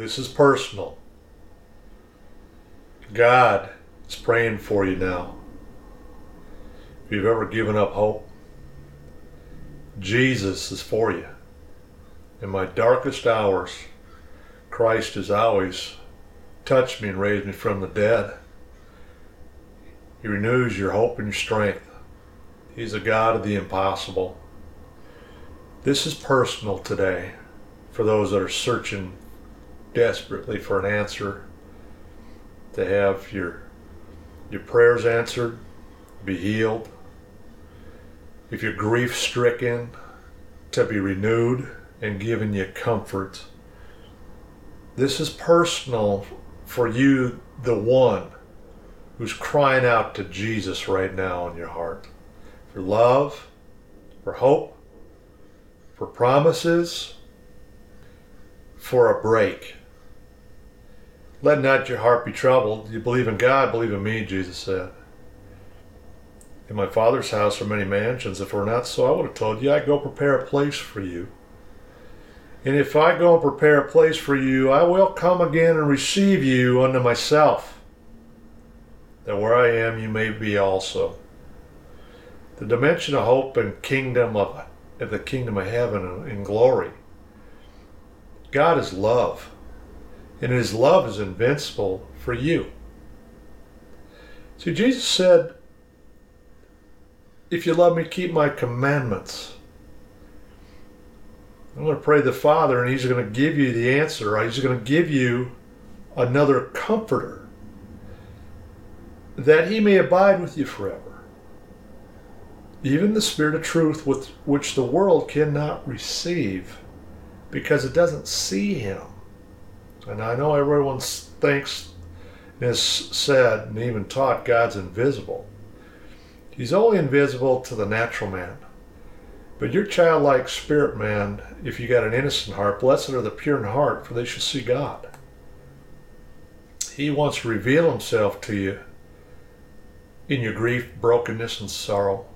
This is personal. God is praying for you now. If you've ever given up hope, Jesus is for you. In my darkest hours, Christ has always touched me and raised me from the dead. He renews your hope and your strength. He's a God of the impossible. This is personal today for those that are searching desperately for an answer to have your your prayers answered, be healed. If you're grief stricken, to be renewed and given you comfort. This is personal for you, the one who's crying out to Jesus right now in your heart for love, for hope, for promises, for a break. Let not your heart be troubled. You believe in God, believe in me, Jesus said. In my Father's house are many mansions. If it were not so, I would have told you, I go prepare a place for you. And if I go and prepare a place for you, I will come again and receive you unto myself, that where I am you may be also. The dimension of hope and kingdom of, of the kingdom of heaven and glory. God is love, and his love is invincible for you. See, Jesus said, If you love me, keep my commandments. I'm going to pray the Father, and He's going to give you the answer. He's going to give you another comforter that He may abide with you forever. Even the Spirit of truth, with which the world cannot receive because it doesn't see Him. And I know everyone thinks, has said, and even taught God's invisible. He's only invisible to the natural man. But your childlike spirit, man, if you got an innocent heart, blessed are the pure in heart, for they shall see God. He wants to reveal himself to you in your grief, brokenness, and sorrow.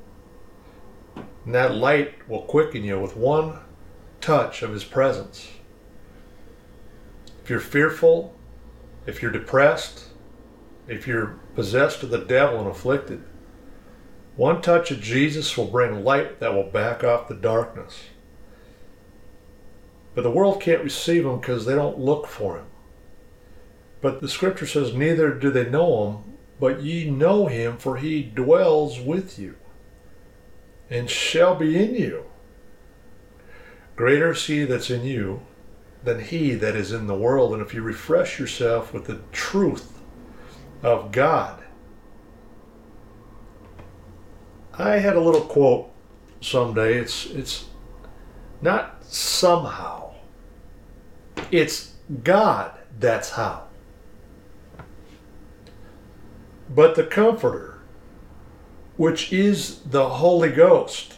And that light will quicken you with one touch of his presence. If you're fearful, if you're depressed, if you're possessed of the devil and afflicted, one touch of Jesus will bring light that will back off the darkness. But the world can't receive him because they don't look for him. But the scripture says, Neither do they know him, but ye know him, for he dwells with you and shall be in you. Greater is he that's in you than he that is in the world. And if you refresh yourself with the truth of God, I had a little quote someday. It's it's not somehow. It's God that's how. But the comforter, which is the Holy Ghost.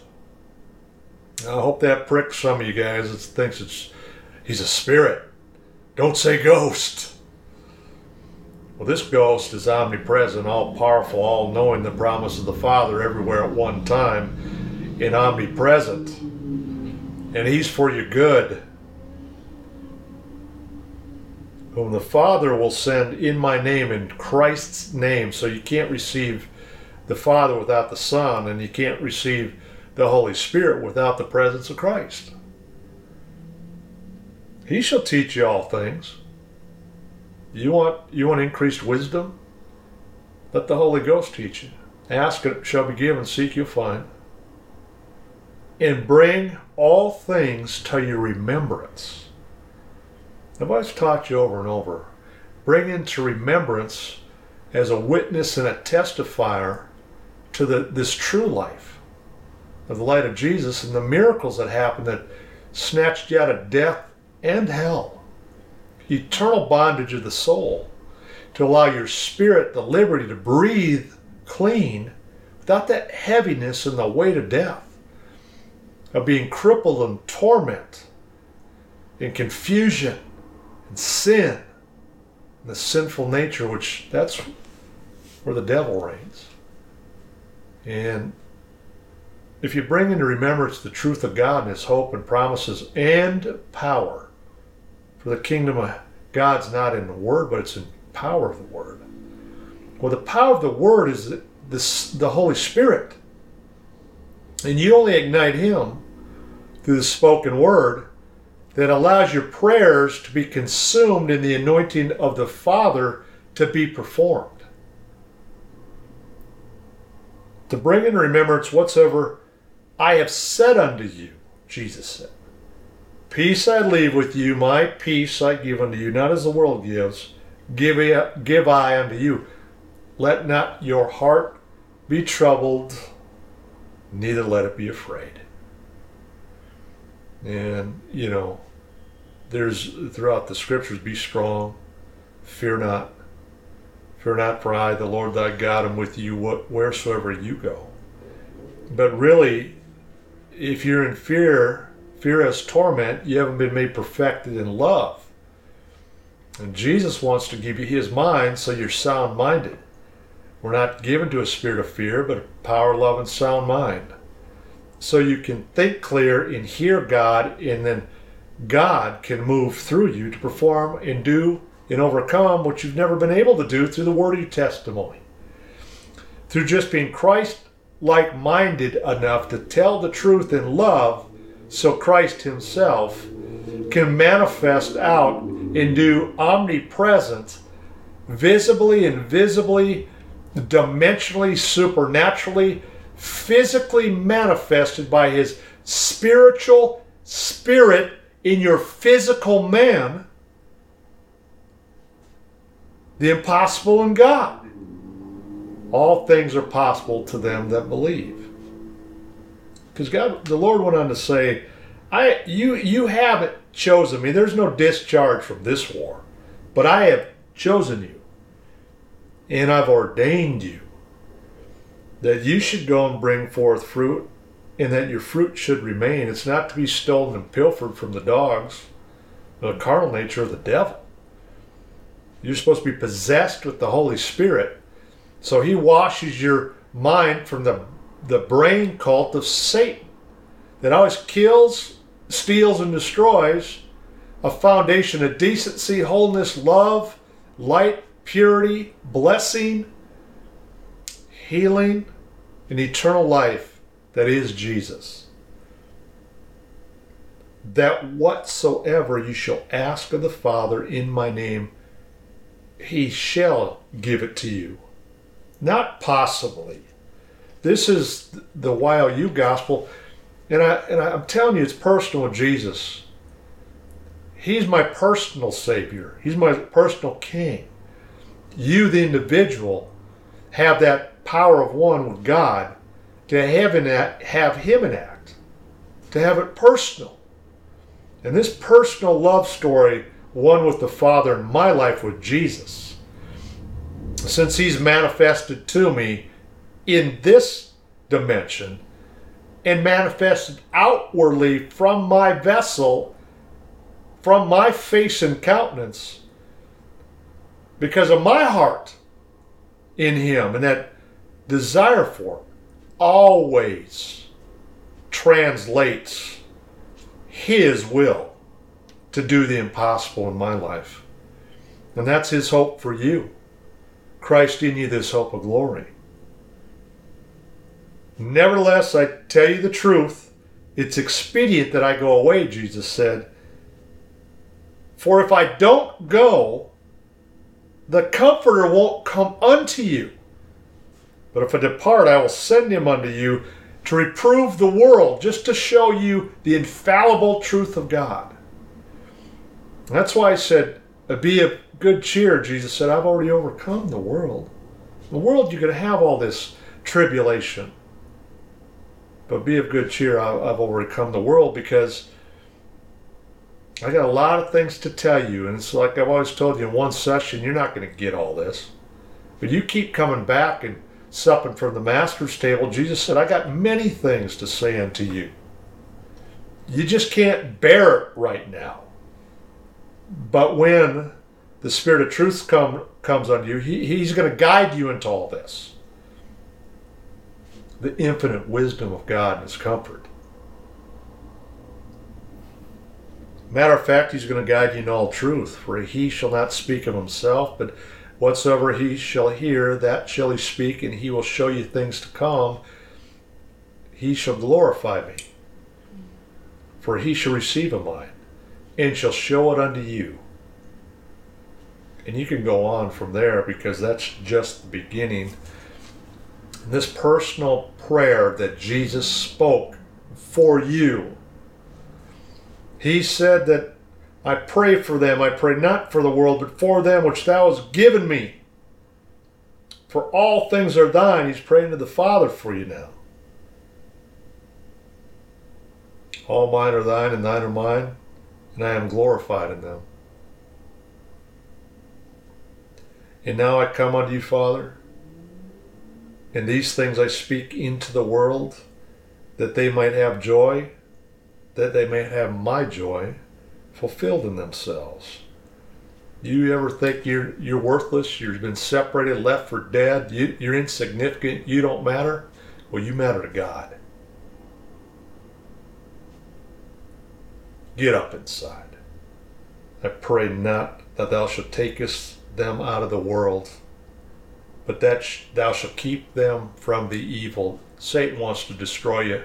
I hope that pricks some of you guys that thinks it's he's a spirit. Don't say ghost. Well, this ghost is omnipresent, all powerful, all knowing the promise of the Father everywhere at one time, and omnipresent. And He's for your good. Whom the Father will send in my name, in Christ's name. So you can't receive the Father without the Son, and you can't receive the Holy Spirit without the presence of Christ. He shall teach you all things you want you want increased wisdom? Let the Holy Ghost teach you. Ask it shall be given, seek you'll find. And bring all things to your remembrance. I've always taught you over and over. Bring into remembrance as a witness and a testifier to the, this true life of the light of Jesus and the miracles that happened that snatched you out of death and hell eternal bondage of the soul, to allow your spirit the liberty to breathe clean without that heaviness and the weight of death, of being crippled in torment, in confusion, and sin, and the sinful nature, which that's where the devil reigns. And if you bring into remembrance the truth of God and His hope and promises and power, for the kingdom of God's not in the Word, but it's in power of the Word. Well, the power of the Word is the, the, the Holy Spirit. And you only ignite Him through the spoken Word that allows your prayers to be consumed in the anointing of the Father to be performed. To bring in remembrance whatsoever I have said unto you, Jesus said. Peace I leave with you, my peace I give unto you, not as the world gives, give I, give I unto you. Let not your heart be troubled, neither let it be afraid. And, you know, there's throughout the scriptures be strong, fear not. Fear not, for I, the Lord thy God, am with you wheresoever you go. But really, if you're in fear, fear torment, you haven't been made perfected in love. And Jesus wants to give you his mind so you're sound minded. We're not given to a spirit of fear, but a power, love, and sound mind. So you can think clear and hear God, and then God can move through you to perform and do and overcome what you've never been able to do through the word of your testimony. Through just being Christ like minded enough to tell the truth in love so Christ Himself can manifest out and do omnipresent, visibly, invisibly, dimensionally, supernaturally, physically manifested by His spiritual spirit in your physical man the impossible in God. All things are possible to them that believe. Because God, the Lord went on to say, I you you haven't chosen me. There's no discharge from this war, but I have chosen you. And I've ordained you that you should go and bring forth fruit and that your fruit should remain. It's not to be stolen and pilfered from the dogs, the carnal nature of the devil. You're supposed to be possessed with the Holy Spirit. So he washes your mind from the, the brain cult of Satan that always kills, steals, and destroys a foundation of decency, wholeness, love, light, purity, blessing, healing, and eternal life that is Jesus. That whatsoever you shall ask of the Father in my name, he shall give it to you. Not possibly. This is the YOU gospel, and I and I'm telling you, it's personal with Jesus. He's my personal Savior. He's my personal King. You, the individual, have that power of one with God to have, an act, have Him enact, to have it personal. And this personal love story, one with the Father in my life with Jesus, since He's manifested to me in this dimension and manifested outwardly from my vessel, from my face and countenance, because of my heart in Him and that desire for always translates His will to do the impossible in my life. And that's His hope for you. Christ in you, this hope of glory. Nevertheless, I tell you the truth, it's expedient that I go away, Jesus said. For if I don't go, the Comforter won't come unto you. But if I depart, I will send him unto you to reprove the world, just to show you the infallible truth of God. That's why I said, Be of good cheer. Jesus said, I've already overcome the world. The world, you're going to have all this tribulation. But be of good cheer. I've overcome the world because I got a lot of things to tell you. And it's like I've always told you in one session, you're not going to get all this. But you keep coming back and supping from the master's table, Jesus said, I got many things to say unto you. You just can't bear it right now. But when the Spirit of truth come, comes on you, he, He's going to guide you into all this. The infinite wisdom of God and His comfort. Matter of fact, he's going to guide you in all truth, for he shall not speak of himself, but whatsoever he shall hear, that shall he speak, and he will show you things to come. He shall glorify me, for he shall receive of mine, and shall show it unto you. And you can go on from there because that's just the beginning. This personal prayer that Jesus spoke for you he said that I pray for them. I pray not for the world, but for them which thou hast given me. For all things are thine. He's praying to the Father for you now. All mine are thine, and thine are mine, and I am glorified in them. And now I come unto you, Father, and these things I speak into the world, that they might have joy that they may have my joy fulfilled in themselves. You ever think you're you're worthless? You've been separated, left for dead. You, you're insignificant. You don't matter. Well, you matter to God. Get up inside. I pray not that thou shalt take us them out of the world, but that sh- thou shalt keep them from the evil. Satan wants to destroy you,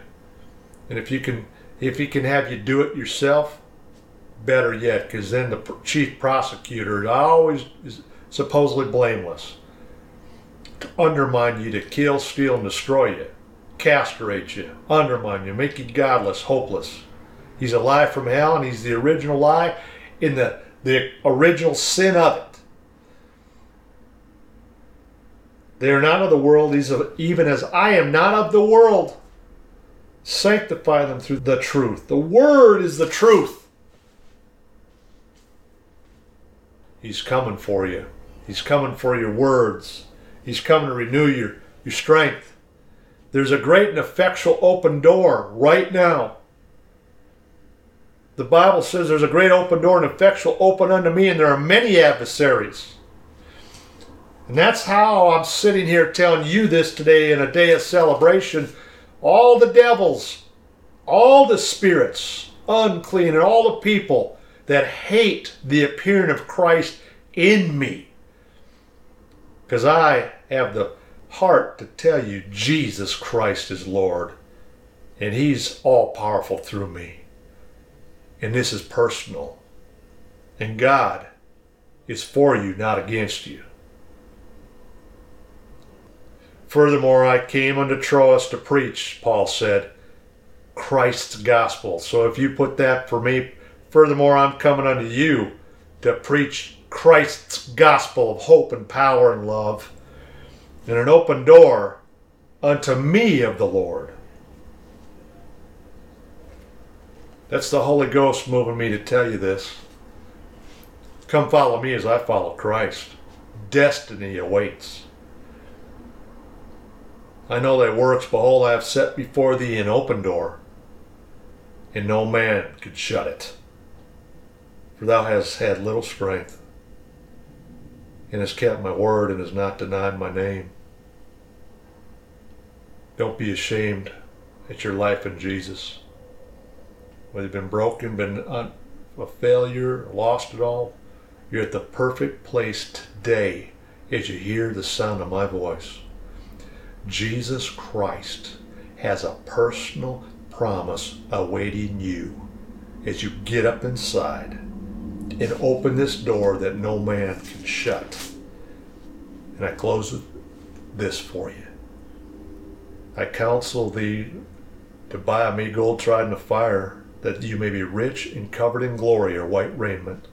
and if you can if he can have you do it yourself, better yet, because then the chief prosecutor is always is supposedly blameless to undermine you, to kill, steal, and destroy you, castrate you, undermine you, make you godless, hopeless. He's a lie from hell, and he's the original lie in the, the original sin of it. They are not of the world, even as I am not of the world. Sanctify them through the truth. The Word is the truth. He's coming for you. He's coming for your words. He's coming to renew your, your strength. There's a great and effectual open door right now. The Bible says there's a great open door and effectual open unto me, and there are many adversaries. And that's how I'm sitting here telling you this today in a day of celebration all the devils, all the spirits, unclean, and all the people that hate the appearing of Christ in me. Because I have the heart to tell you Jesus Christ is Lord, and He's all powerful through me. And this is personal. And God is for you, not against you. Furthermore, I came unto Troas to preach, Paul said, Christ's gospel. So if you put that for me, furthermore, I'm coming unto you to preach Christ's gospel of hope and power and love, and an open door unto me of the Lord. That's the Holy Ghost moving me to tell you this. Come follow me as I follow Christ. Destiny awaits. I know thy works, behold, I have set before thee an open door, and no man could shut it. For thou hast had little strength, and hast kept my word, and hast not denied my name. Don't be ashamed at your life in Jesus. Whether you've been broken, been a failure, lost it all, you're at the perfect place today as you hear the sound of my voice. Jesus Christ has a personal promise awaiting you as you get up inside and open this door that no man can shut. And I close with this for you. I counsel thee to buy me gold tried in the fire, that you may be rich and covered in glory or white raiment,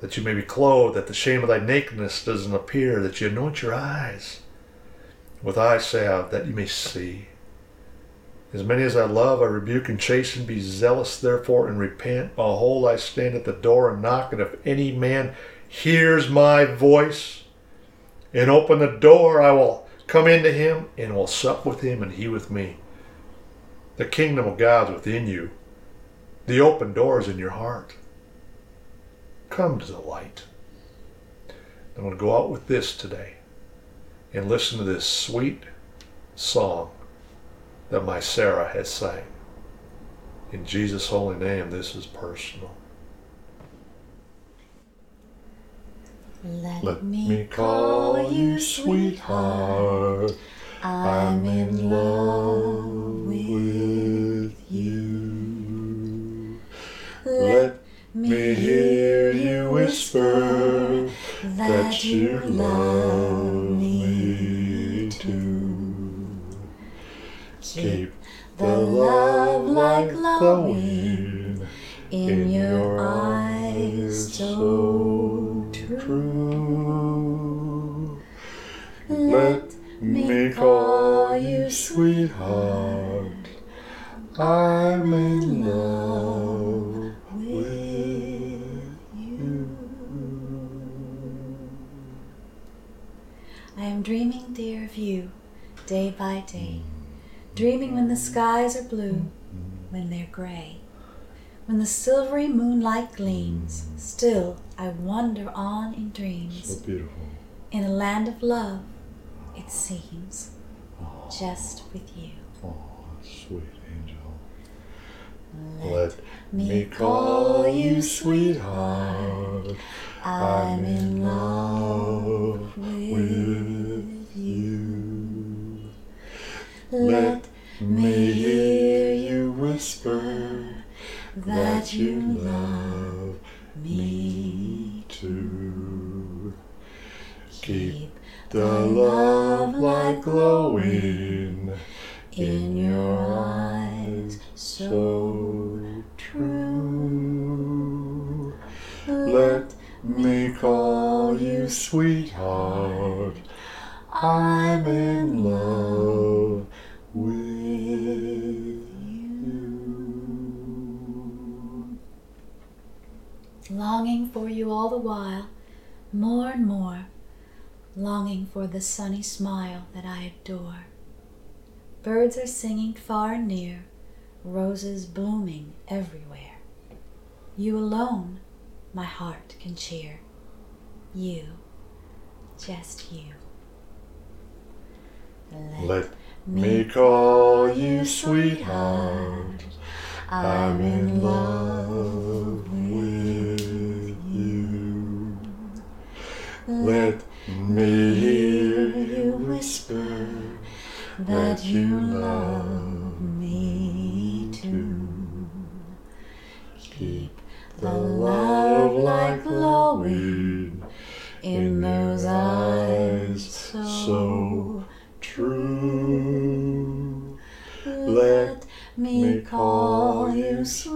that you may be clothed, that the shame of thy nakedness doesn't appear, that you anoint your eyes with eye salve that you may see. As many as I love, I rebuke and chasten. Be zealous, therefore, and repent. Behold, I stand at the door and knock, and if any man hears my voice and open the door, I will come into him and will sup with him and he with me. The kingdom of God is within you. The open door is in your heart. Come to the light. I'm going to go out with this today and listen to this sweet song that my Sarah has sang. In Jesus' holy name, this is personal. Let, Let me call you sweetheart. I'm in love with you. Let me hear you whisper that you love Keep the love like glowing in your eyes. so Dreaming when the skies are blue, when they're gray. When the silvery moonlight gleams, still I wander on in dreams. So beautiful. In a land of love, it seems, just with you. Oh, sweet angel. Let Let me call you sweetheart. I'm in love with you. Let me hear you whisper that you love me too. Keep the love light glowing in your eyes so true. Let me call you sweetheart. I'm in love longing for you all the while, more and more, longing for the sunny smile that I adore. Birds are singing far and near, roses blooming everywhere. You alone my heart can cheer. You, just you. Let me call you sweetheart. I'm in love with Let me hear you whisper that you love me too. Keep the love light glowing in those eyes so true. Let me call you sweetheart.